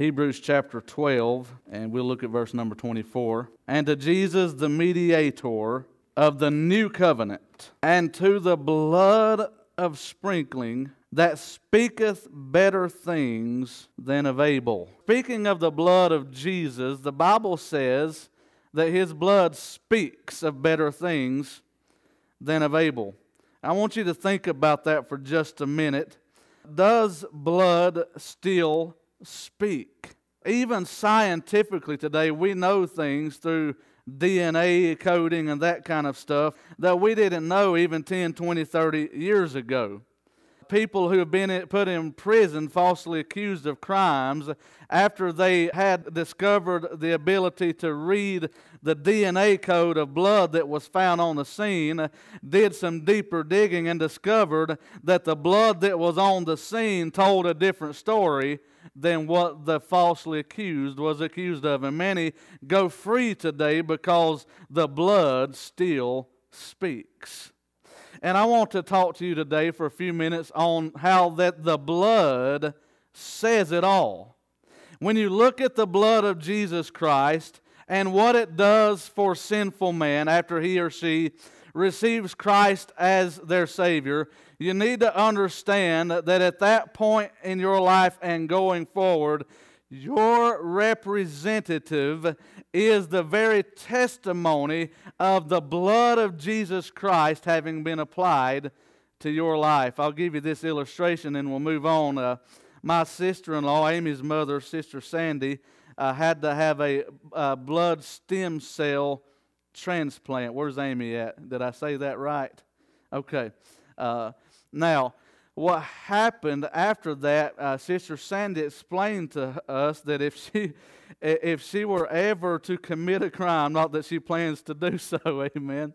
Hebrews chapter 12, and we'll look at verse number 24. And to Jesus, the mediator of the new covenant, and to the blood of sprinkling that speaketh better things than of Abel. Speaking of the blood of Jesus, the Bible says that his blood speaks of better things than of Abel. I want you to think about that for just a minute. Does blood still speak. Even scientifically today, we know things through DNA coding and that kind of stuff that we didn't know even 10, 20, 30 years ago. People who have been put in prison falsely accused of crimes after they had discovered the ability to read the DNA code of blood that was found on the scene, did some deeper digging and discovered that the blood that was on the scene told a different story than what the falsely accused was accused of. And many go free today because the blood still speaks. And I want to talk to you today for a few minutes on how that the blood says it all. When you look at the blood of Jesus Christ and what it does for sinful man after he or she receives Christ as their Savior, you need to understand that at that point in your life and going forward, your representative is the very testimony of the blood of Jesus Christ having been applied to your life. I'll give you this illustration and we'll move on. Uh, my sister in law, Amy's mother, Sister Sandy, uh, had to have a, a blood stem cell transplant. Where's Amy at? Did I say that right? Okay. Uh, now, what happened after that, uh, Sister Sandy explained to us that if she, if she were ever to commit a crime, not that she plans to do so, amen,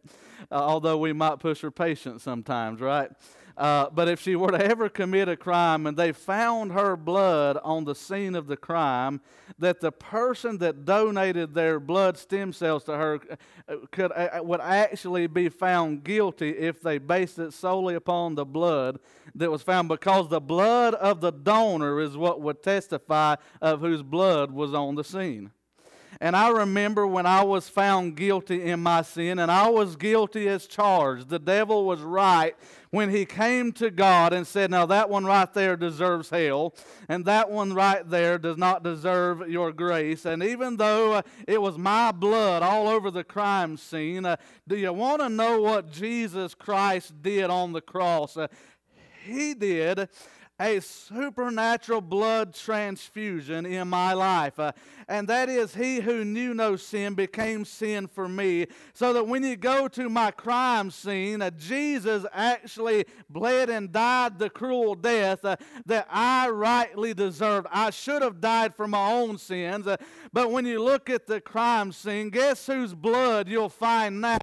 uh, although we might push her patience sometimes, right? Uh, but if she were to ever commit a crime and they found her blood on the scene of the crime, that the person that donated their blood stem cells to her uh, could uh, would actually be found guilty if they based it solely upon the blood that was found, because the blood of the donor is what would testify of whose blood was on the scene. And I remember when I was found guilty in my sin, and I was guilty as charged. The devil was right when he came to God and said, Now that one right there deserves hell, and that one right there does not deserve your grace. And even though uh, it was my blood all over the crime scene, uh, do you want to know what Jesus Christ did on the cross? Uh, he did a supernatural blood transfusion in my life. Uh, and that is, He who knew no sin became sin for me. So that when you go to my crime scene, uh, Jesus actually bled and died the cruel death uh, that I rightly deserved. I should have died for my own sins. Uh, but when you look at the crime scene, guess whose blood you'll find now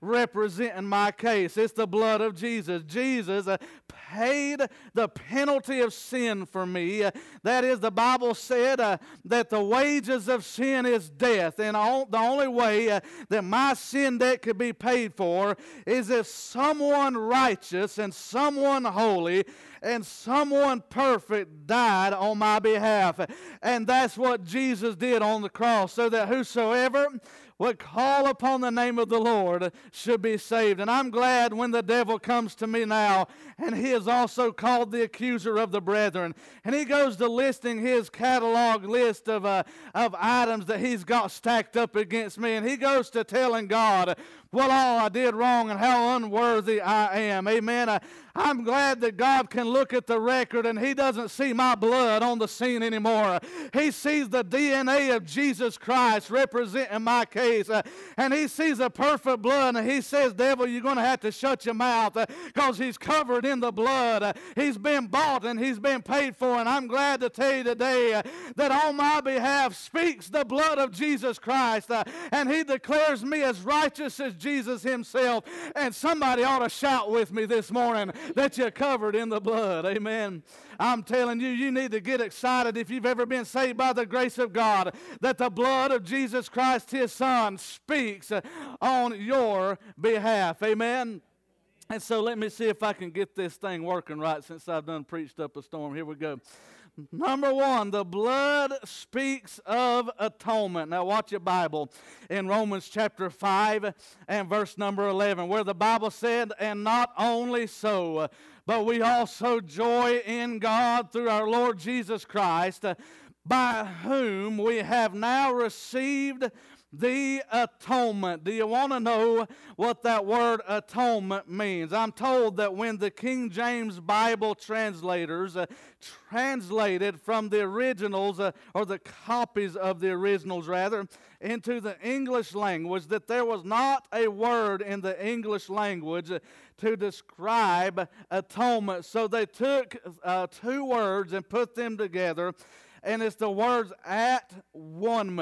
representing my case? It's the blood of Jesus. Jesus uh, paid the penalty of sin for me. Uh, that is, the Bible said uh, that the wages of sin is death. And all, the only way uh, that my sin debt could be paid for is if someone righteous and someone holy and someone perfect died on my behalf. And that's what Jesus did on the cross, so that whosoever would call upon the name of the Lord should be saved. And I'm glad when the devil comes to me now, and he is also called the accuser of the brethren, and he goes to listing his catalog list of, uh, of items that he's got stacked up against me, and he goes to telling God what all I did wrong and how unworthy I am. Amen. I'm glad that God can look at the record and He doesn't see my blood on the scene anymore. He sees the DNA of Jesus Christ representing my case. Uh, and He sees the perfect blood and He says, Devil, you're going to have to shut your mouth because uh, He's covered in the blood. He's been bought and He's been paid for. And I'm glad to tell you today uh, that on my behalf speaks the blood of Jesus Christ. And He declares me as righteous as Jesus Himself. And somebody ought to shout with me this morning that you're covered in the blood. Amen. I'm telling you, you need to get excited if you've ever been saved by the grace of God that the blood of Jesus Christ, His Son, speaks uh, on your behalf. Amen. And so let me see if I can get this thing working right since I've done preached up a storm. Here we go. Number one, the blood speaks of atonement. Now, watch your Bible in Romans chapter 5 and verse number 11, where the Bible said, And not only so, but we also joy in God through our Lord Jesus Christ, by whom we have now received the atonement. Do you want to know what that word atonement means? I'm told that when the King James Bible translators uh, translated from the originals, uh, or the copies of the originals rather, into the English language, that there was not a word in the English language to describe atonement. So they took uh, two words and put them together, and it's the words at one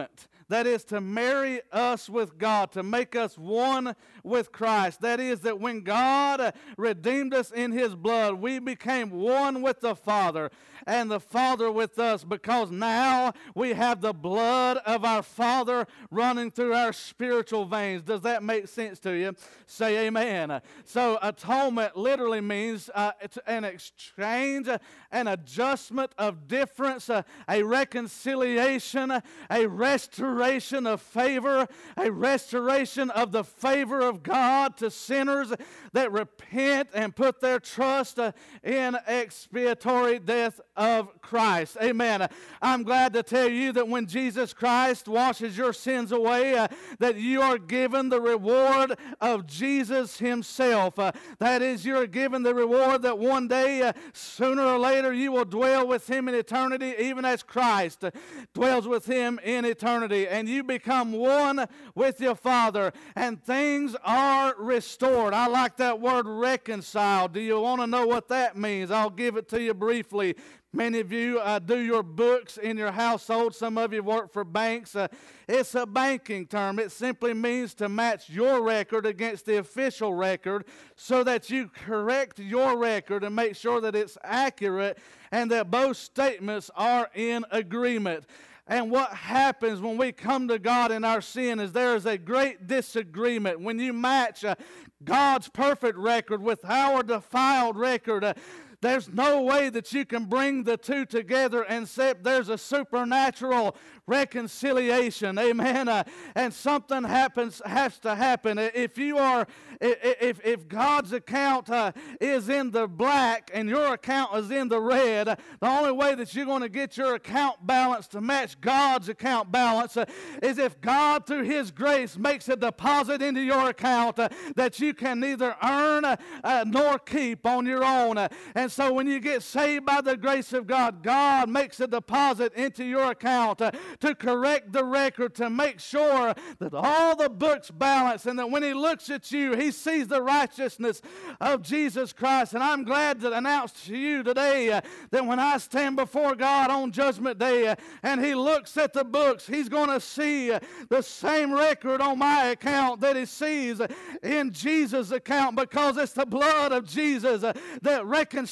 that is to marry us with God, to make us one with Christ. That is, that when God redeemed us in His blood, we became one with the Father and the Father with us because now we have the blood of our Father running through our spiritual veins. Does that make sense to you? Say amen. So, atonement literally means uh, an exchange, an adjustment of difference, uh, a reconciliation, a restoration of favor, a restoration of the favor of God to sinners that repent and put their trust uh, in expiatory death of Christ. Amen. I'm glad to tell you that when Jesus Christ washes your sins away, uh, that you are given the reward of Jesus Himself. Uh, that is, you're given the reward that one day, uh, sooner or later, you will dwell with Him in eternity, even as Christ dwells with Him in eternity. And you become one with your Father, and things are restored. I like that word reconciled. Do you want to know what that means? I'll give it to you briefly. Many of you uh, do your books in your household. Some of you work for banks. Uh, it's a banking term. It simply means to match your record against the official record so that you correct your record and make sure that it's accurate and that both statements are in agreement. And what happens when we come to God in our sin is there is a great disagreement. When you match uh, God's perfect record with our defiled record, uh, there's no way that you can bring the two together except there's a supernatural reconciliation. Amen. Uh, and something happens has to happen. If you are, if if God's account uh, is in the black and your account is in the red, the only way that you're going to get your account balance to match God's account balance uh, is if God, through His grace, makes a deposit into your account uh, that you can neither earn uh, uh, nor keep on your own. and so, when you get saved by the grace of God, God makes a deposit into your account to correct the record, to make sure that all the books balance, and that when He looks at you, He sees the righteousness of Jesus Christ. And I'm glad to announce to you today uh, that when I stand before God on Judgment Day uh, and He looks at the books, He's going to see uh, the same record on my account that He sees in Jesus' account because it's the blood of Jesus uh, that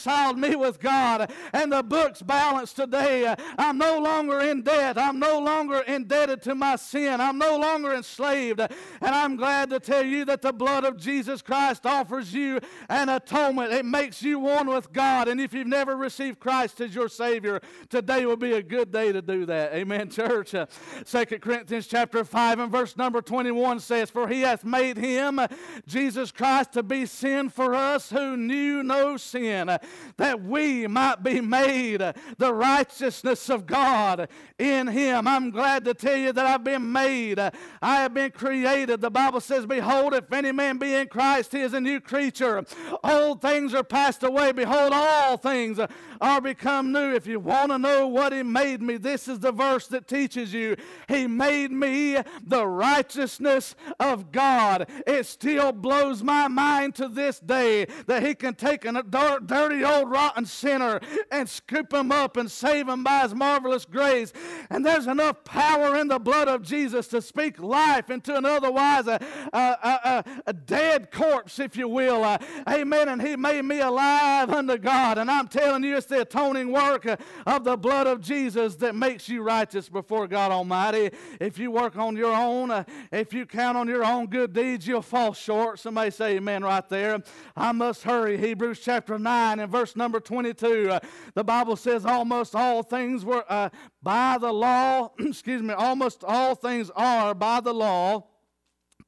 reconciled me with God. And the books balance today. I'm no longer in debt. I'm no longer indebted to my sin. I'm no longer enslaved. And I'm glad to tell you that the blood of Jesus Christ offers you an atonement. It makes you one with God. And if you've never received Christ as your Savior, today will be a good day to do that. Amen, church. 2 Corinthians chapter 5 and verse number 21 says, For he hath made him, Jesus Christ, to be sin for us who knew no sin, that we might be made the righteousness of God in him. I'm glad to tell you that I've been made. I have been created. The Bible says, Behold, if any man be in Christ, he is a new creature. Old things are passed away. Behold, all things are become new. If you want to know what he made me, this is the verse that teaches you. He made me the righteousness of God. It still blows my mind to this day that he can take a dirty old rotten sinner and scoop him up and save him by his marvelous grace. And there's enough power in the blood of Jesus to speak life into an otherwise a, a, a, a dead corpse, if you will. Uh, amen. And He made me alive unto God. And I'm telling you, it's the atoning work uh, of the blood of Jesus that makes you righteous before God Almighty. If you work on your own, uh, if you count on your own good deeds, you'll fall short. Somebody say amen right there. I must hurry. Hebrews chapter 9 and verse number 22. Uh, the Bible says almost all things were uh, by the law, excuse me, almost all things are by the law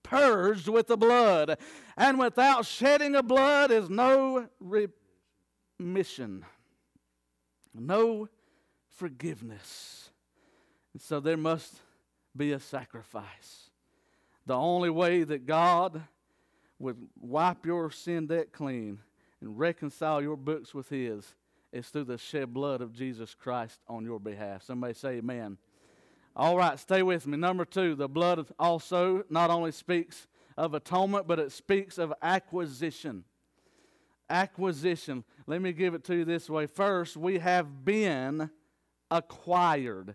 purged with the blood. And without shedding of blood is no remission, no forgiveness. And so there must be a sacrifice. The only way that God would wipe your sin debt clean and reconcile your books with His is through the shed blood of Jesus Christ on your behalf. Somebody say amen. All right, stay with me. Number two, the blood also not only speaks of atonement, but it speaks of acquisition. Acquisition. Let me give it to you this way. First, we have been acquired.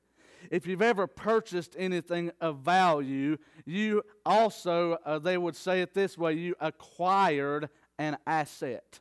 If you've ever purchased anything of value, you also, uh, they would say it this way, you acquired an asset.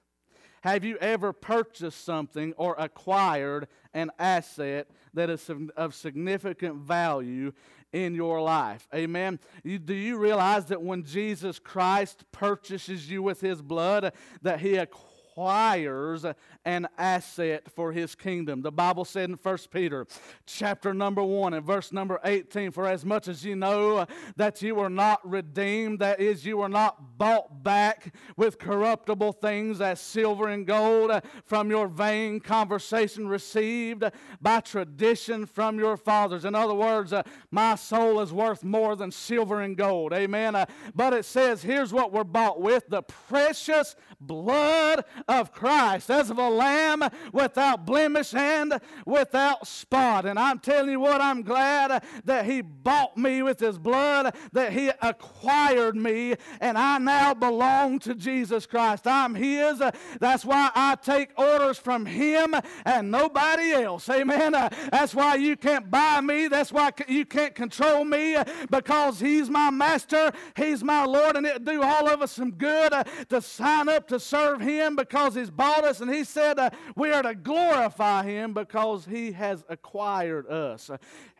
Have you ever purchased something or acquired an asset that is of significant value in your life? Amen. You, do you realize that when Jesus Christ purchases you with his blood, that he acquires requires an asset for his kingdom. The Bible said in 1 Peter chapter number 1 and verse number 18, For as much as you know that you were not redeemed, that is, you were not bought back with corruptible things as silver and gold from your vain conversation received by tradition from your fathers. In other words, uh, my soul is worth more than silver and gold. Amen. Uh, but it says, here's what we're bought with the precious blood of Christ, as of a lamb without blemish and without spot. And I'm telling you what, I'm glad that He bought me with His blood, that He acquired me, and I now belong to Jesus Christ. I'm His. That's why I take orders from Him and nobody else. Amen. That's why you can't buy me. That's why you can't control me because He's my master. He's my Lord, and it do all of us some good to sign up to serve Him because because He's bought us, and He said uh, we are to glorify Him because He has acquired us,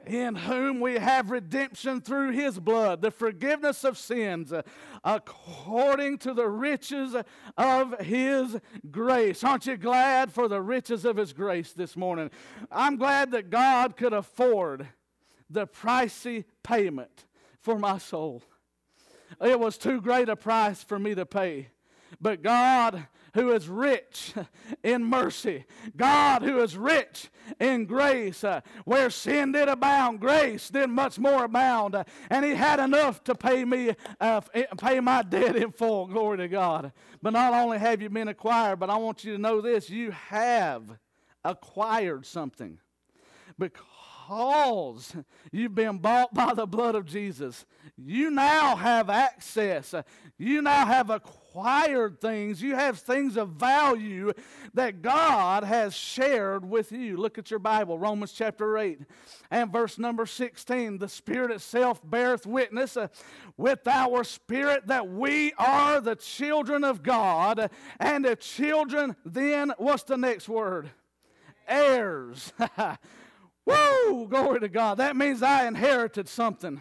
in whom we have redemption through His blood, the forgiveness of sins, according to the riches of His grace. Aren't you glad for the riches of His grace this morning? I'm glad that God could afford the pricey payment for my soul. It was too great a price for me to pay. But God who is rich in mercy, God who is rich in grace. Uh, where sin did abound, grace did much more abound. Uh, and He had enough to pay me, uh, pay my debt in full. Glory to God. But not only have you been acquired, but I want you to know this: you have acquired something because you've been bought by the blood of Jesus. You now have access. You now have acquired things. You have things of value that God has shared with you. Look at your Bible, Romans chapter 8 and verse number 16. The Spirit itself beareth witness uh, with our spirit that we are the children of God. And the children, then, what's the next word? Heirs. Woo! Glory to God. That means I inherited something.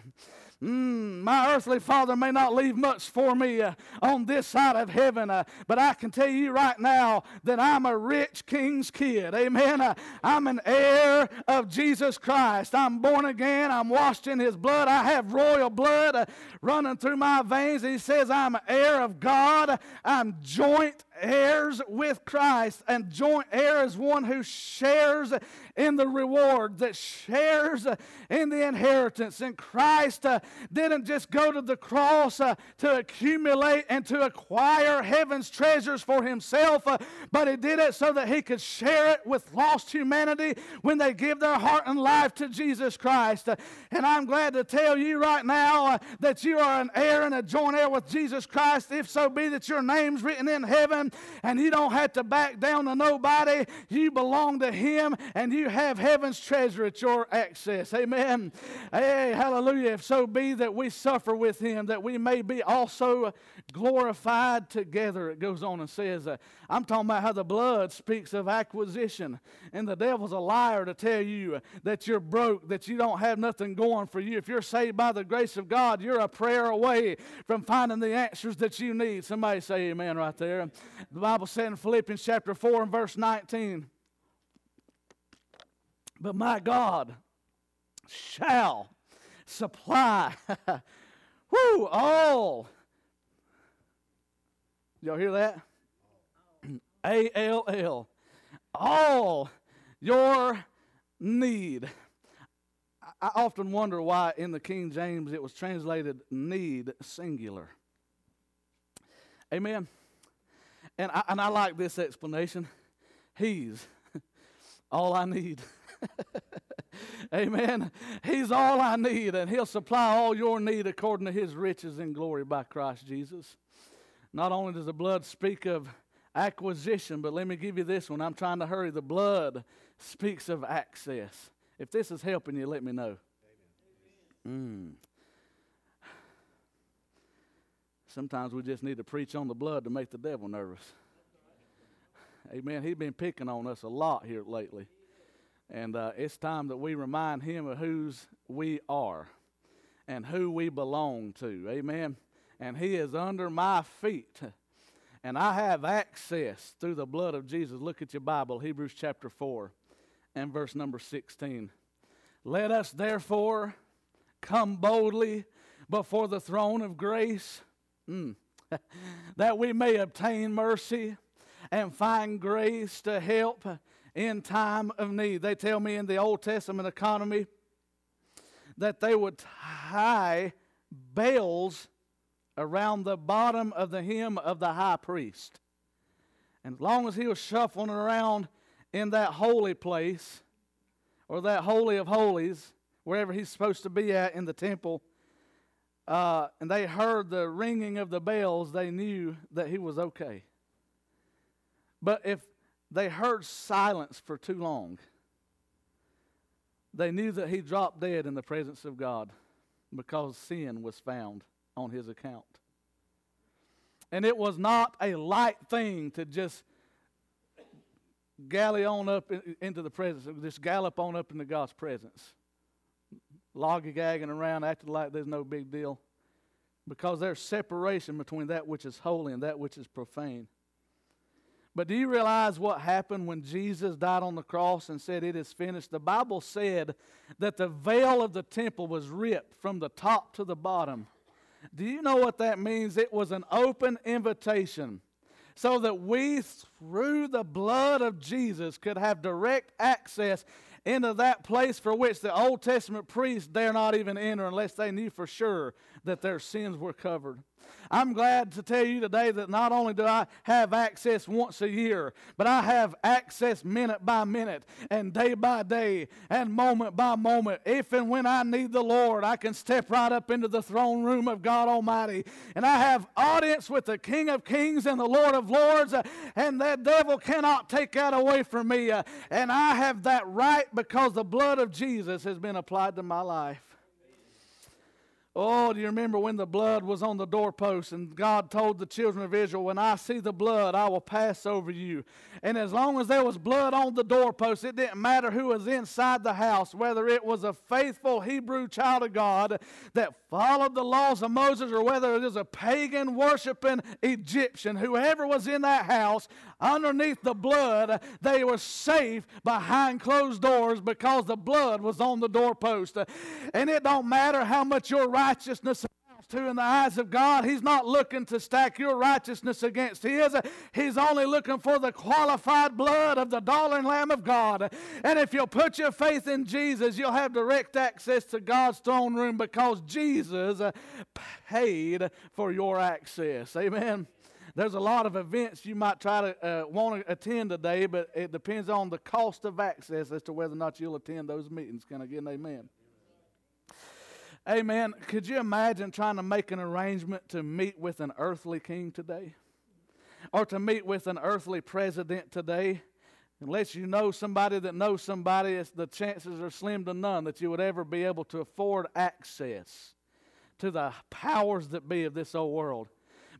Mm, my earthly father may not leave much for me uh, on this side of heaven, uh, but I can tell you right now that I'm a rich king's kid. Amen. Uh, I'm an heir of Jesus Christ. I'm born again. I'm washed in his blood. I have royal blood uh, running through my veins. He says I'm an heir of God. I'm joint heirs with Christ, and joint heir is one who shares in the reward, that shares in the inheritance. And Christ uh, didn't just go to the cross uh, to accumulate and to acquire heaven's treasures for himself, uh, but he did it so that he could share it with lost humanity when they give their heart and life to Jesus Christ. and I'm glad to tell you right now that you are an heir and a joint heir with Jesus Christ, if so be that your name's written in heaven and you don't have to back down to nobody. You belong to Him, and you have heaven's treasure at your access. Amen. Hey, hallelujah. If so be that we suffer with Him, that we may be also glorified together. It goes on and says, uh, I'm talking about how the blood speaks of acquisition, and the devil's a liar to tell you that you're broke, that you don't have nothing going for you. If you're saved by the grace of God, you're a prayer away from finding the answers that you need. Somebody say amen right there. The Bible said in Philippians chapter 4 and verse 19, But my God shall supply, whoo, all. Y'all hear that? A L L. All your need. I often wonder why in the King James it was translated need singular. Amen. And I, and I like this explanation. He's all I need. Amen. He's all I need, and He'll supply all your need according to His riches in glory by Christ Jesus. Not only does the blood speak of acquisition, but let me give you this one. I'm trying to hurry. The blood speaks of access. If this is helping you, let me know. Mm. Sometimes we just need to preach on the blood to make the devil nervous. Amen. He's been picking on us a lot here lately. And uh, it's time that we remind him of whose we are and who we belong to. Amen. And he is under my feet. And I have access through the blood of Jesus. Look at your Bible, Hebrews chapter 4 and verse number 16. Let us therefore come boldly before the throne of grace mm, that we may obtain mercy and find grace to help in time of need. They tell me in the Old Testament economy that they would tie bales around the bottom of the hem of the high priest. And as long as he was shuffling around in that holy place, or that holy of holies, wherever he's supposed to be at in the temple, uh, and they heard the ringing of the bells, they knew that he was okay. But if they heard silence for too long, they knew that he dropped dead in the presence of God because sin was found on his account. And it was not a light thing to just galley on up into the presence, just gallop on up into God's presence. Loggygagging around, acting like there's no big deal. Because there's separation between that which is holy and that which is profane. But do you realize what happened when Jesus died on the cross and said, It is finished? The Bible said that the veil of the temple was ripped from the top to the bottom. Do you know what that means? It was an open invitation so that we, through the blood of Jesus, could have direct access into that place for which the Old Testament priests dare not even enter unless they knew for sure that their sins were covered. I'm glad to tell you today that not only do I have access once a year, but I have access minute by minute and day by day and moment by moment. If and when I need the Lord, I can step right up into the throne room of God Almighty and I have audience with the King of Kings and the Lord of Lords, and the devil cannot take that away from me. And I have that right because the blood of Jesus has been applied to my life. Oh, do you remember when the blood was on the doorpost and God told the children of Israel, When I see the blood, I will pass over you. And as long as there was blood on the doorpost, it didn't matter who was inside the house, whether it was a faithful Hebrew child of God that followed the laws of Moses or whether it was a pagan worshiping Egyptian, whoever was in that house, underneath the blood, they were safe behind closed doors because the blood was on the doorpost. And it don't matter how much your righteousness to in the eyes of God. He's not looking to stack your righteousness against His. He's only looking for the qualified blood of the darling Lamb of God. And if you'll put your faith in Jesus, you'll have direct access to God's throne room because Jesus paid for your access. Amen. There's a lot of events you might try to uh, want to attend today, but it depends on the cost of access as to whether or not you'll attend those meetings. Can I get an amen? Amen. Could you imagine trying to make an arrangement to meet with an earthly king today? Or to meet with an earthly president today? Unless you know somebody that knows somebody, the chances are slim to none that you would ever be able to afford access to the powers that be of this old world.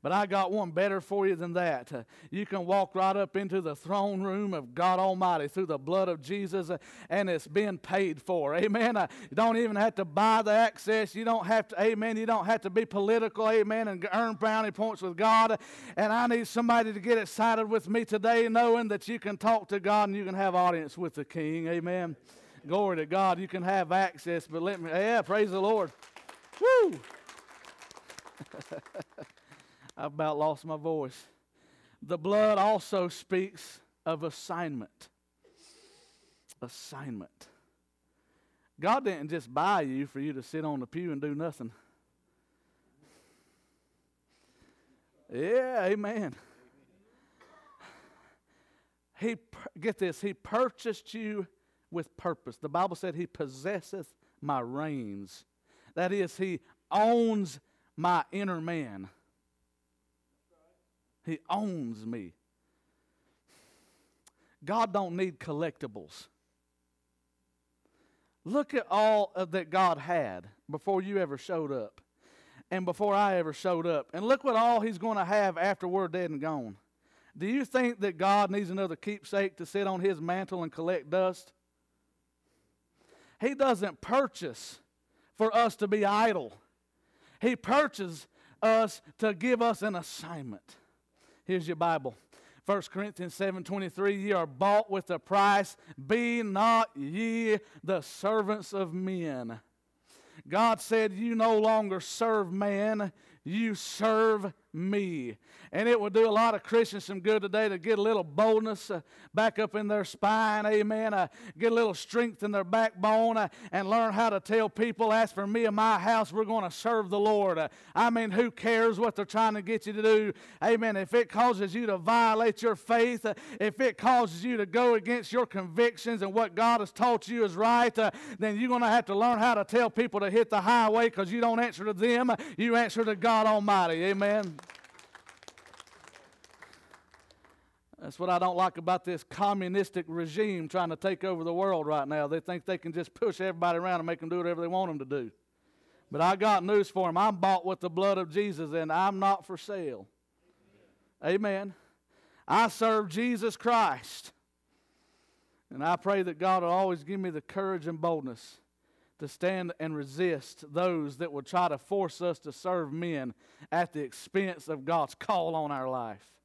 But I got one better for you than that. You can walk right up into the throne room of God Almighty through the blood of Jesus, and it's been paid for. Amen. Uh, you don't even have to buy the access. You don't have to, amen. You don't have to be political, amen, and earn brownie points with God. And I need somebody to get excited with me today, knowing that you can talk to God and you can have audience with the King. Amen. Glory to God. You can have access, but let me, yeah, praise the Lord. Woo! I about lost my voice. The blood also speaks of assignment. Assignment. God didn't just buy you for you to sit on the pew and do nothing. Yeah, amen. He get this, he purchased you with purpose. The Bible said he possesseth my reins. That is, he owns my inner man. He owns me. God don't need collectibles. Look at all that God had before you ever showed up and before I ever showed up. And look what all he's going to have after we're dead and gone. Do you think that God needs another keepsake to sit on his mantle and collect dust? He doesn't purchase for us to be idle. He purchases us to give us an assignment. Here's your Bible. 1 Corinthians 7:23 ye are bought with a price. Be not ye the servants of men. God said you no longer serve man. You serve me. And it would do a lot of Christians some good today to get a little boldness uh, back up in their spine, amen. Uh, get a little strength in their backbone uh, and learn how to tell people, as for me and my house, we're going to serve the Lord. Uh, I mean, who cares what they're trying to get you to do? Amen. If it causes you to violate your faith, uh, if it causes you to go against your convictions and what God has taught you is right, uh, then you're going to have to learn how to tell people to hit the highway because you don't answer to them, you answer to God Almighty. Amen. That's what I don't like about this communistic regime trying to take over the world right now. They think they can just push everybody around and make them do whatever they want them to do. But I got news for them. I'm bought with the blood of Jesus and I'm not for sale. Amen. I serve Jesus Christ. And I pray that God will always give me the courage and boldness to stand and resist those that will try to force us to serve men at the expense of God's call on our life.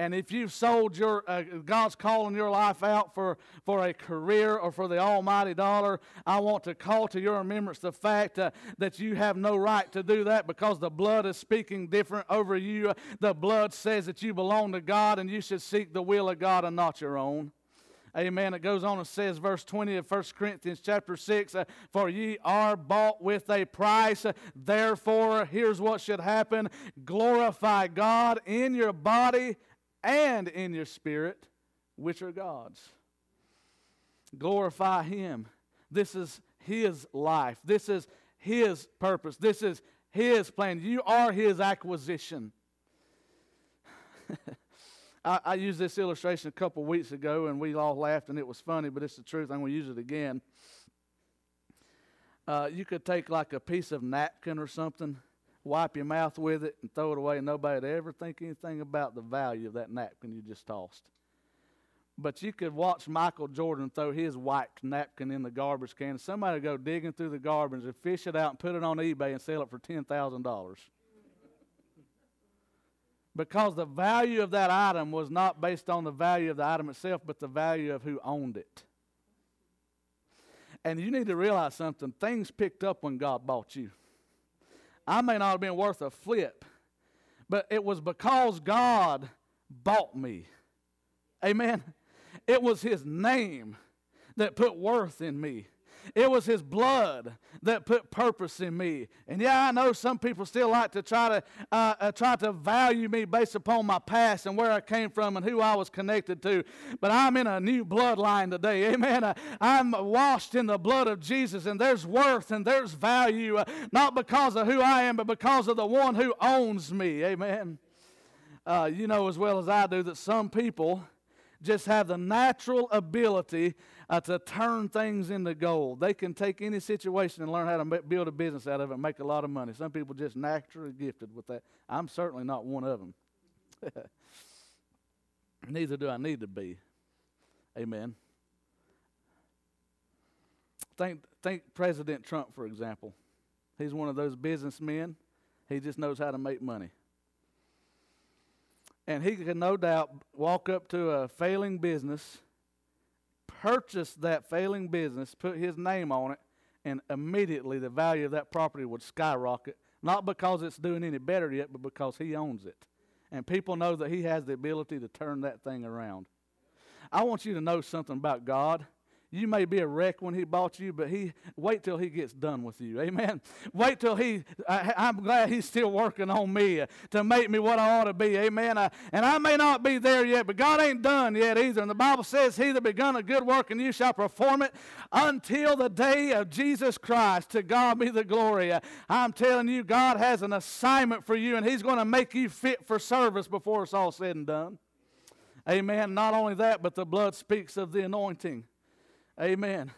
And if you've sold your, uh, God's calling your life out for, for a career or for the almighty dollar, I want to call to your remembrance the fact uh, that you have no right to do that because the blood is speaking different over you. The blood says that you belong to God and you should seek the will of God and not your own. Amen. It goes on and says, verse 20 of 1 Corinthians chapter 6, uh, For ye are bought with a price. Therefore, here's what should happen glorify God in your body and in your spirit, which are God's. Glorify Him. This is His life. This is His purpose. This is His plan. You are His acquisition. I, I, used this illustration a couple weeks ago and we all laughed and it was funny, but it's the truth. I'm going to use it again. Uh, you could take like a piece of napkin or something wipe your mouth with it and throw it away, and nobody would ever think anything about the value of that napkin you just tossed. But you could watch Michael Jordan throw his wiped napkin in the garbage can. Somebody go digging through the garbage and fish it out and put it on eBay and sell it for $10,000. because the value of that item was not based on the value of the item itself, but the value of who owned it. And you need to realize something things picked up when God bought you. I may not have been worth a flip, but it was because God bought me. Amen. It was His name that put worth in me. It was His blood that put purpose in me. And yeah, I know some people still like to try to uh, uh, try to value me based upon my past and where I came from and who I was connected to. But I'm in a new bloodline today. Amen. Uh, I'm washed in the blood of Jesus, and there's worth and there's value, uh, not because of who I am, but because of the one who owns me. Amen. Uh, you know as well as I do that some people just have the natural ability uh, to turn things into gold. They can take any situation and learn how to build a business out of it and make a lot of money. Some people just naturally gifted with that. I'm certainly not one of them. Neither do I need to be. Amen. Think, think President Trump, for example. He's one of those businessmen. He just knows how to make money. And he can no doubt walk up to a failing business, purchase that failing business, put his name on it, and immediately the value of that property would skyrocket. Not because it's doing any better yet, but because he owns it. And people know that he has the ability to turn that thing around. I want you to know something about God. You may be a wreck when he bought you, but he wait till he gets done with you. Amen. Wait till he. I, am glad he's still working on me uh, to make me what I ought to be. Amen. I, and I may not be there yet, but God ain't done yet either. And the Bible says, "He that begun a good work, and you shall perform it until the day of Jesus Christ." To God be the glory. Uh, I'm telling you, God has an assignment for you, and He's going to make you fit for service before it's all said and done. Amen. Not only that, but the blood speaks of the anointing. Amen.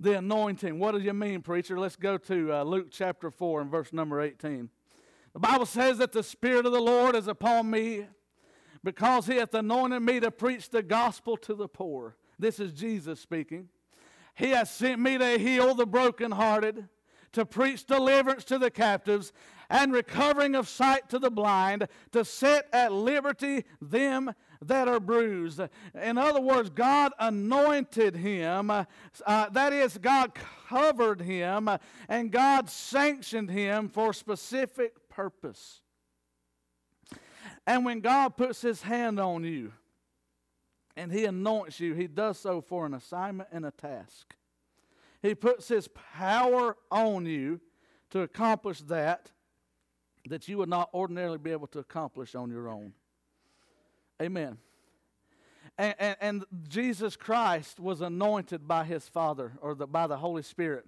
The anointing. What do you mean, preacher? Let's go to uh, Luke chapter 4 and verse number 18. The Bible says that the Spirit of the Lord is upon me because he hath anointed me to preach the gospel to the poor. This is Jesus speaking. He has sent me to heal the brokenhearted, to preach deliverance to the captives, and recovering of sight to the blind, to set at liberty them that are bruised. In other words, God anointed him. Uh, that is, God covered him, and God sanctioned him for specific purpose. And when God puts his hand on you and he anoints you, he does so for an assignment and a task. He puts his power on you to accomplish that that you would not ordinarily be able to accomplish on your own. Amen. And, and, and, Jesus Christ was anointed by his Father or the, by the Holy Spirit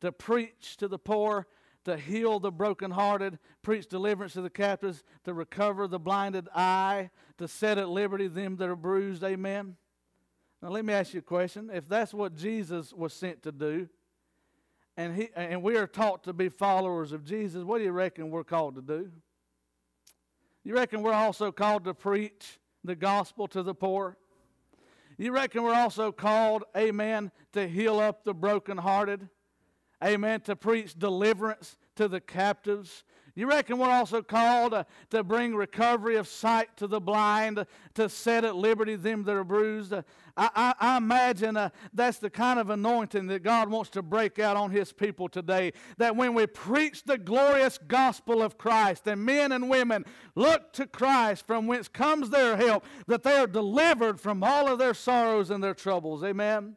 to preach to the poor, to heal the brokenhearted, preach deliverance to the captives, to recover the blinded eye, to set at liberty them that are bruised. Amen. Now, let me ask you a question. If that's what Jesus was sent to do, and, he, and we are taught to be followers of Jesus, what do you reckon we're called to do? You reckon we're also called to preach the gospel to the poor? You reckon we're also called, amen, to heal up the brokenhearted? Amen, to preach deliverance to the captives. You reckon we're also called uh, to bring recovery of sight to the blind, to set at liberty them that are bruised? Uh, I, I, I, imagine uh, that's the kind of anointing that God wants to break out on His people today. That when we preach the glorious gospel of Christ, and men and women look to Christ from whence comes their help, that they are delivered from all of their sorrows and their troubles. Amen.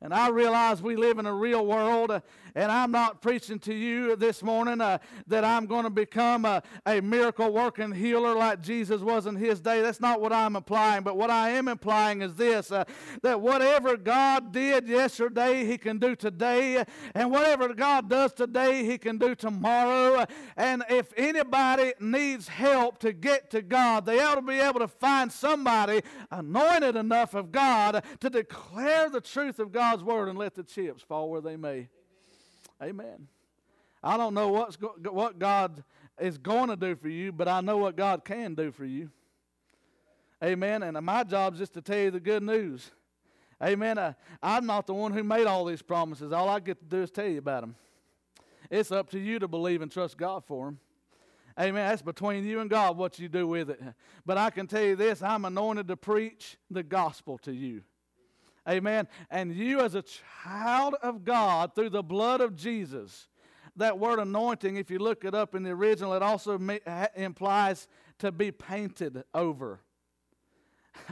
And I realize we live in a real world, uh, and I'm not preaching to you this morning uh, that I'm going to become a, a miracle working healer like Jesus was in his day. That's not what I'm implying. But what I am implying is this uh, that whatever God did yesterday, He can do today. And whatever God does today, He can do tomorrow. And if anybody needs help to get to God, they ought to be able to find somebody anointed enough of God to declare the truth of God's word and let the chips fall where they may. Amen. I don't know what's go- what God is going to do for you, but I know what God can do for you. Amen. And my job is just to tell you the good news. Amen. I, I'm not the one who made all these promises. All I get to do is tell you about them. It's up to you to believe and trust God for them. Amen. That's between you and God what you do with it. But I can tell you this I'm anointed to preach the gospel to you. Amen. And you, as a child of God, through the blood of Jesus, that word anointing, if you look it up in the original, it also implies to be painted over.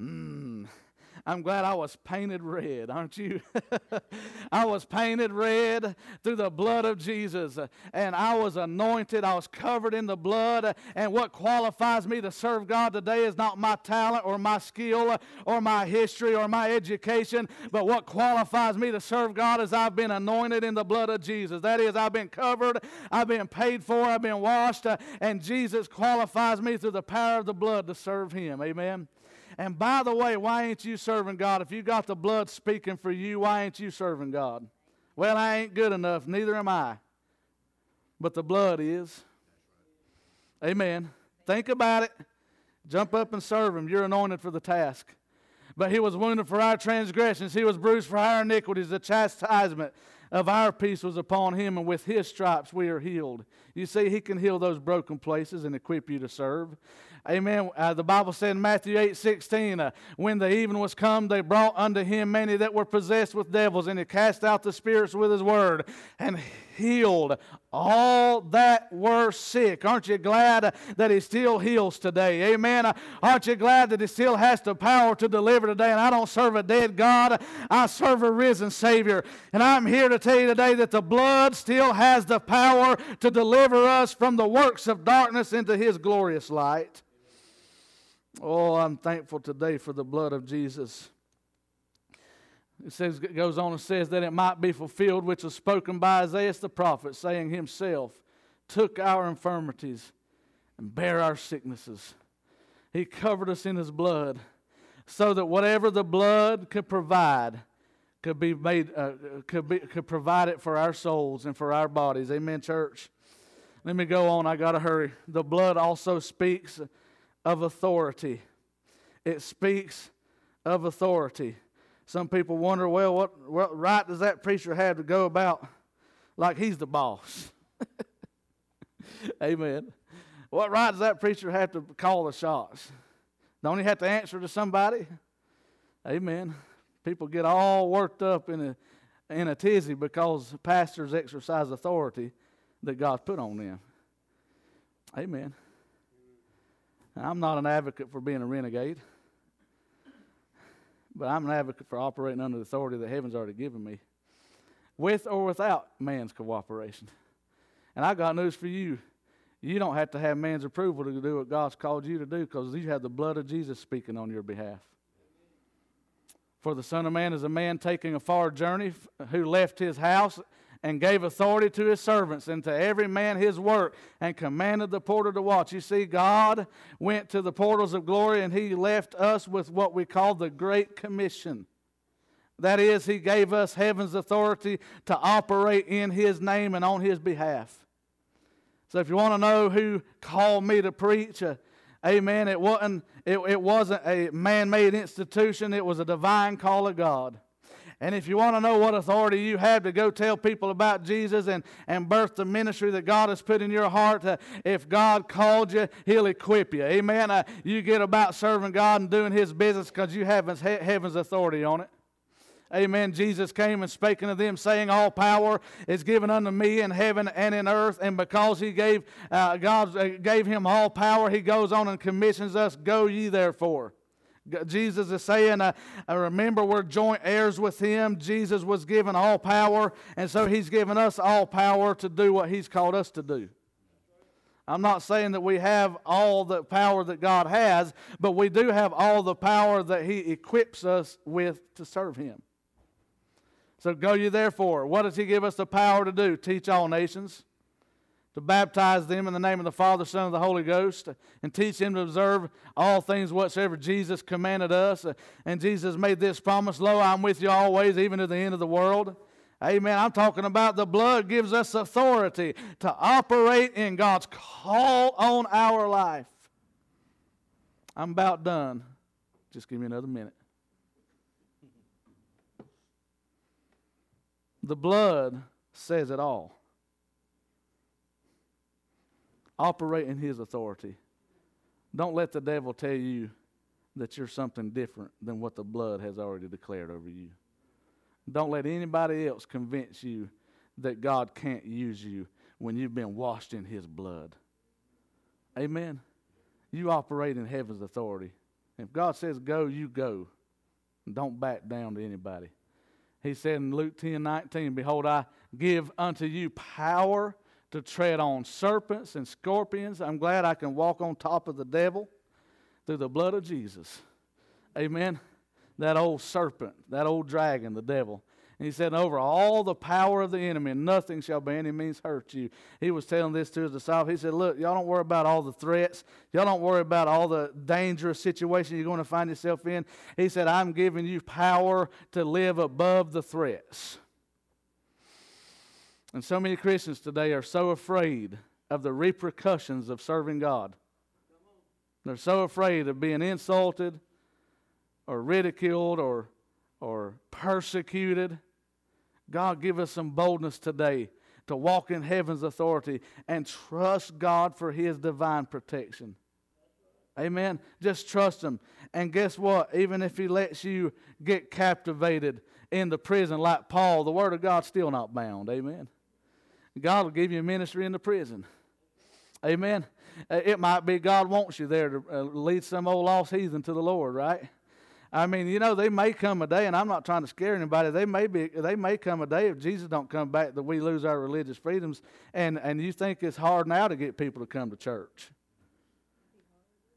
mm. I'm glad I was painted red, aren't you? I was painted red through the blood of Jesus, and I was anointed. I was covered in the blood. And what qualifies me to serve God today is not my talent or my skill or my history or my education, but what qualifies me to serve God is I've been anointed in the blood of Jesus. That is, I've been covered, I've been paid for, I've been washed, and Jesus qualifies me through the power of the blood to serve Him. Amen. And by the way, why ain't you serving God? If you got the blood speaking for you, why ain't you serving God? Well, I ain't good enough, neither am I. But the blood is. Amen. Think about it. Jump up and serve Him. You're anointed for the task. But He was wounded for our transgressions, He was bruised for our iniquities. The chastisement of our peace was upon Him, and with His stripes we are healed. You see, He can heal those broken places and equip you to serve. Amen. Uh, the Bible said in Matthew 8 16, uh, when the evening was come, they brought unto him many that were possessed with devils, and he cast out the spirits with his word and healed all that were sick. Aren't you glad that he still heals today? Amen. Aren't you glad that he still has the power to deliver today? And I don't serve a dead God, I serve a risen Savior. And I'm here to tell you today that the blood still has the power to deliver us from the works of darkness into his glorious light. Oh, I'm thankful today for the blood of Jesus. It says goes on and says that it might be fulfilled which was spoken by Isaiah the prophet, saying himself took our infirmities and bare our sicknesses. He covered us in his blood so that whatever the blood could provide could be made uh, could be could provide it for our souls and for our bodies. Amen, church. Let me go on. I got to hurry. The blood also speaks of authority. It speaks of authority. Some people wonder, well, what, what right does that preacher have to go about like he's the boss? Amen. What right does that preacher have to call the shots? Don't he have to answer to somebody? Amen. People get all worked up in a, in a tizzy because pastors exercise authority that God's put on them. Amen. I'm not an advocate for being a renegade, but I'm an advocate for operating under the authority that heaven's already given me, with or without man's cooperation. And I got news for you. You don't have to have man's approval to do what God's called you to do because you have the blood of Jesus speaking on your behalf. For the Son of Man is a man taking a far journey who left his house and gave authority to his servants and to every man his work and commanded the porter to watch. You see, God went to the portals of glory and he left us with what we call the Great Commission. That is, he gave us heaven's authority to operate in his name and on his behalf. So if you want to know who called me to preach, uh, amen, it wasn't, it, it wasn't a man made institution, it was a divine call of God. And if you want to know what authority you have to go tell people about Jesus and, and birth the ministry that God has put in your heart, uh, if God called you, He'll equip you. Amen. Uh, you get about serving God and doing His business because you have heaven's authority on it. Amen. Jesus came and spake unto them, saying, All power is given unto me in heaven and in earth. And because he gave uh, God uh, gave him all power, he goes on and commissions us, Go ye therefore. Jesus is saying, uh, remember, we're joint heirs with him. Jesus was given all power, and so he's given us all power to do what he's called us to do. I'm not saying that we have all the power that God has, but we do have all the power that he equips us with to serve him. So go you therefore. What does he give us the power to do? Teach all nations to baptize them in the name of the Father, Son, and the Holy Ghost, and teach them to observe all things whatsoever Jesus commanded us. And Jesus made this promise Lo, I'm with you always, even to the end of the world. Amen. I'm talking about the blood gives us authority to operate in God's call on our life. I'm about done. Just give me another minute. The blood says it all. Operate in His authority. Don't let the devil tell you that you're something different than what the blood has already declared over you. Don't let anybody else convince you that God can't use you when you've been washed in His blood. Amen. You operate in heaven's authority. If God says go, you go. Don't back down to anybody. He said in Luke 10 19, Behold, I give unto you power to tread on serpents and scorpions. I'm glad I can walk on top of the devil through the blood of Jesus. Amen. That old serpent, that old dragon, the devil. And he said, Over all the power of the enemy, nothing shall by any means hurt you. He was telling this to his disciples. He said, Look, y'all don't worry about all the threats. Y'all don't worry about all the dangerous situations you're going to find yourself in. He said, I'm giving you power to live above the threats. And so many Christians today are so afraid of the repercussions of serving God. They're so afraid of being insulted or ridiculed or, or persecuted God, give us some boldness today to walk in heaven's authority and trust God for His divine protection. Amen. Just trust Him. And guess what? Even if He lets you get captivated in the prison like Paul, the Word of God's still not bound. Amen. God will give you a ministry in the prison. Amen. Uh, it might be God wants you there to uh, lead some old lost heathen to the Lord, right? I mean, you know, they may come a day, and I'm not trying to scare anybody. They may be, they may come a day if Jesus don't come back that we lose our religious freedoms, and and you think it's hard now to get people to come to church.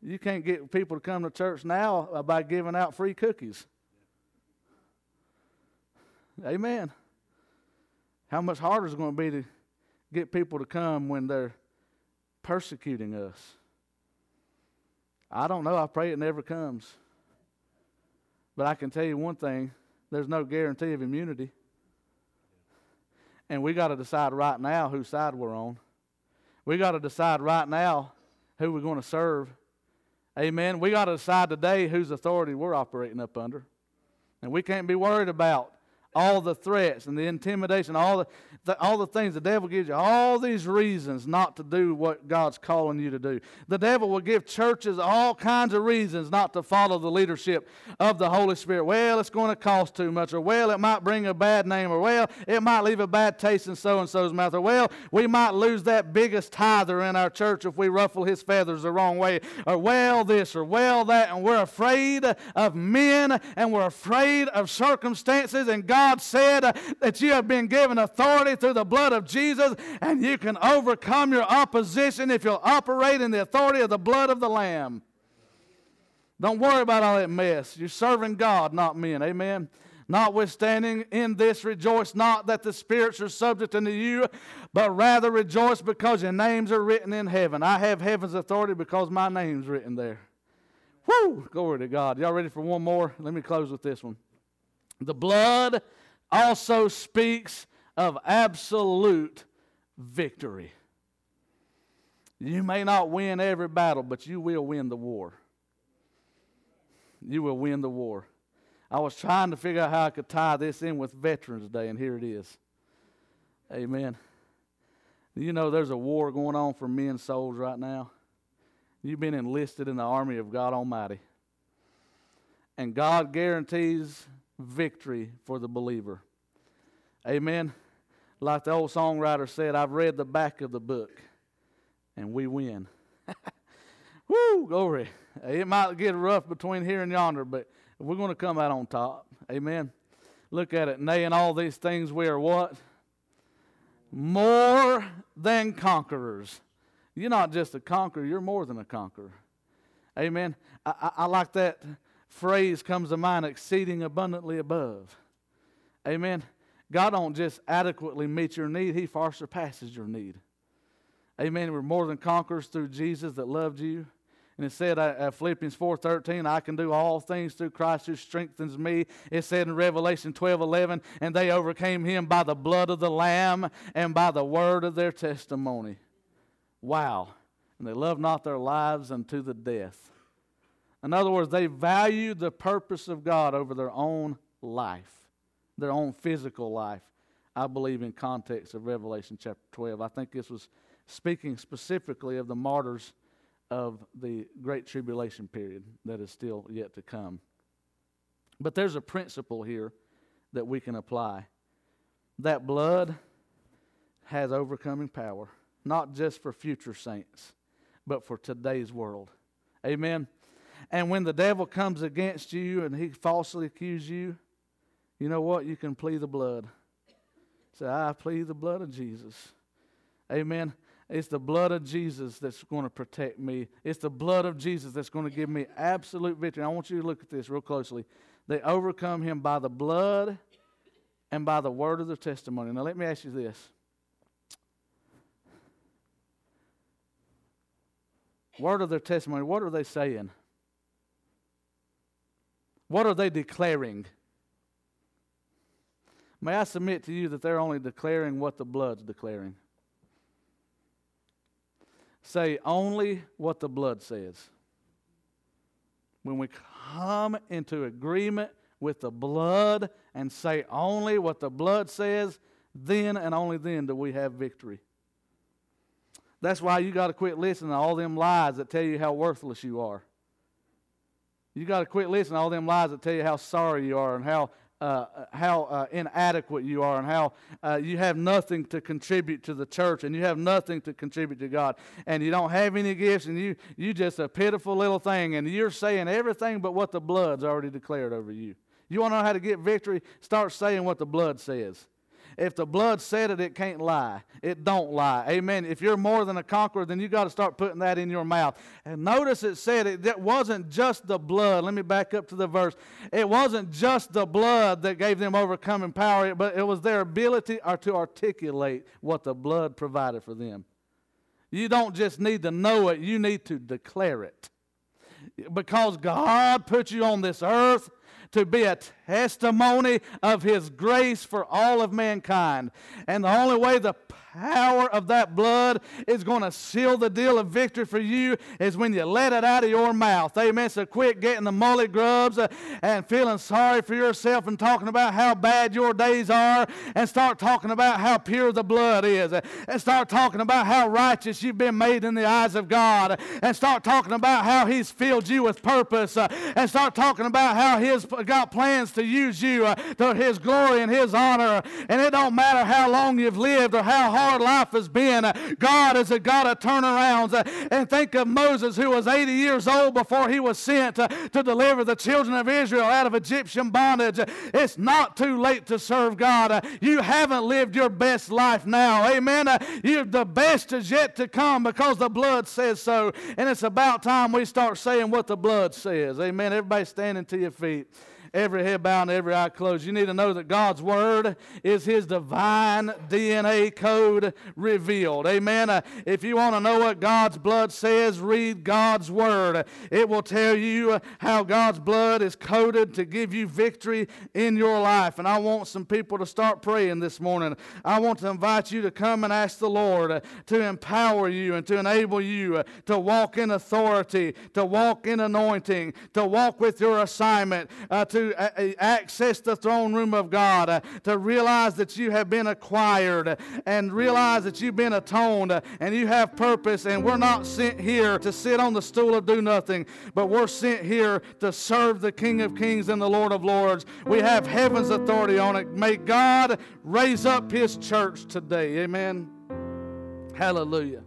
You can't get people to come to church now by giving out free cookies. Amen. How much harder is it going to be to get people to come when they're persecuting us? I don't know. I pray it never comes. But I can tell you one thing there's no guarantee of immunity. And we got to decide right now whose side we're on. We got to decide right now who we're going to serve. Amen. We got to decide today whose authority we're operating up under. And we can't be worried about all the threats and the intimidation, all the, the, all the things the devil gives you, all these reasons not to do what God's calling you to do. The devil will give churches all kinds of reasons not to follow the leadership of the Holy Spirit. Well, it's going to cost too much, or well, it might bring a bad name, or well, it might leave a bad taste in so and so's mouth, or well, we might lose that biggest tither in our church if we ruffle his feathers the wrong way, or well, this, or well, that, and we're afraid of men, and we're afraid of circumstances, and God God said that you have been given authority through the blood of Jesus, and you can overcome your opposition if you'll operate in the authority of the blood of the Lamb. Don't worry about all that mess. You're serving God, not men. Amen. Notwithstanding, in this rejoice not that the spirits are subject unto you, but rather rejoice because your names are written in heaven. I have heaven's authority because my name's written there. Whoo! Glory to God. Y'all ready for one more? Let me close with this one. The blood also speaks of absolute victory. You may not win every battle, but you will win the war. You will win the war. I was trying to figure out how I could tie this in with Veterans Day, and here it is. Amen. You know, there's a war going on for men's souls right now. You've been enlisted in the army of God Almighty. And God guarantees victory for the believer. Amen. Like the old songwriter said, I've read the back of the book, and we win. Woo, glory. It might get rough between here and yonder, but we're going to come out on top. Amen. Look at it. Nay, in all these things we are what? More than conquerors. You're not just a conqueror, you're more than a conqueror. Amen. I, I, I like that phrase comes to mind exceeding abundantly above. Amen. God don't just adequately meet your need, He far surpasses your need. Amen. We're more than conquerors through Jesus that loved you. And it said uh, Philippians 4.13, I can do all things through Christ who strengthens me. It said in Revelation 12.11, and they overcame him by the blood of the Lamb and by the word of their testimony. Wow. And they loved not their lives unto the death. In other words, they valued the purpose of God over their own life, their own physical life. I believe in context of Revelation chapter 12. I think this was speaking specifically of the martyrs of the great tribulation period that is still yet to come. But there's a principle here that we can apply. That blood has overcoming power, not just for future saints, but for today's world. Amen. And when the devil comes against you and he falsely accuses you, you know what? You can plead the blood. Say, I plead the blood of Jesus. Amen. It's the blood of Jesus that's going to protect me. It's the blood of Jesus that's going to give me absolute victory. I want you to look at this real closely. They overcome him by the blood and by the word of their testimony. Now, let me ask you this. Word of their testimony, what are they saying? What are they declaring? May I submit to you that they're only declaring what the blood's declaring? Say only what the blood says. When we come into agreement with the blood and say only what the blood says, then and only then do we have victory. That's why you got to quit listening to all them lies that tell you how worthless you are. You got to quit listening to all them lies that tell you how sorry you are and how uh, how uh, inadequate you are and how uh, you have nothing to contribute to the church and you have nothing to contribute to God and you don't have any gifts and you you just a pitiful little thing and you're saying everything but what the blood's already declared over you. You want to know how to get victory? Start saying what the blood says. If the blood said it, it can't lie. It don't lie. Amen. If you're more than a conqueror, then you got to start putting that in your mouth. And notice it said it that wasn't just the blood. Let me back up to the verse. It wasn't just the blood that gave them overcoming power, but it was their ability or to articulate what the blood provided for them. You don't just need to know it, you need to declare it. Because God put you on this earth to be a testimony of His grace for all of mankind. And the only way the power of that blood is going to seal the deal of victory for you is when you let it out of your mouth. Amen. So quit getting the mullet grubs uh, and feeling sorry for yourself and talking about how bad your days are and start talking about how pure the blood is uh, and start talking about how righteous you've been made in the eyes of God and start talking about how He's filled you with purpose uh, and start talking about how He's got plans to use you to His glory and His honor. And it don't matter how long you've lived or how hard hard life has been. Uh, God is a God of turnarounds. Uh, and think of Moses, who was 80 years old before he was sent uh, to deliver the children of Israel out of Egyptian bondage. It's not too late to serve God. You haven't lived your best life now. Amen. You, the best is yet to come because the blood says so. And it's about time we start saying what the blood says. Amen. Everybody standing to your feet every head bowed every eye closed. You need to know that God's Word is His divine DNA code revealed. Amen. Uh, if you want to know what God's blood says, read God's Word. It will tell you how God's blood is coded to give you victory in your life. And I want some people to start praying this morning. I want to invite you to come and ask the Lord to empower you and to enable you to walk in authority, to walk in anointing, to walk with your assignment, uh, to uh, access the throne room of God, uh, to realize that you have been acquired and realize that you've been atoned and you have purpose. And we're not sent here to sit on the stool of do nothing, but we're sent here to serve the King of Kings and the Lord of Lords. We have heaven's authority on it. May God raise up his church today. Amen. Hallelujah.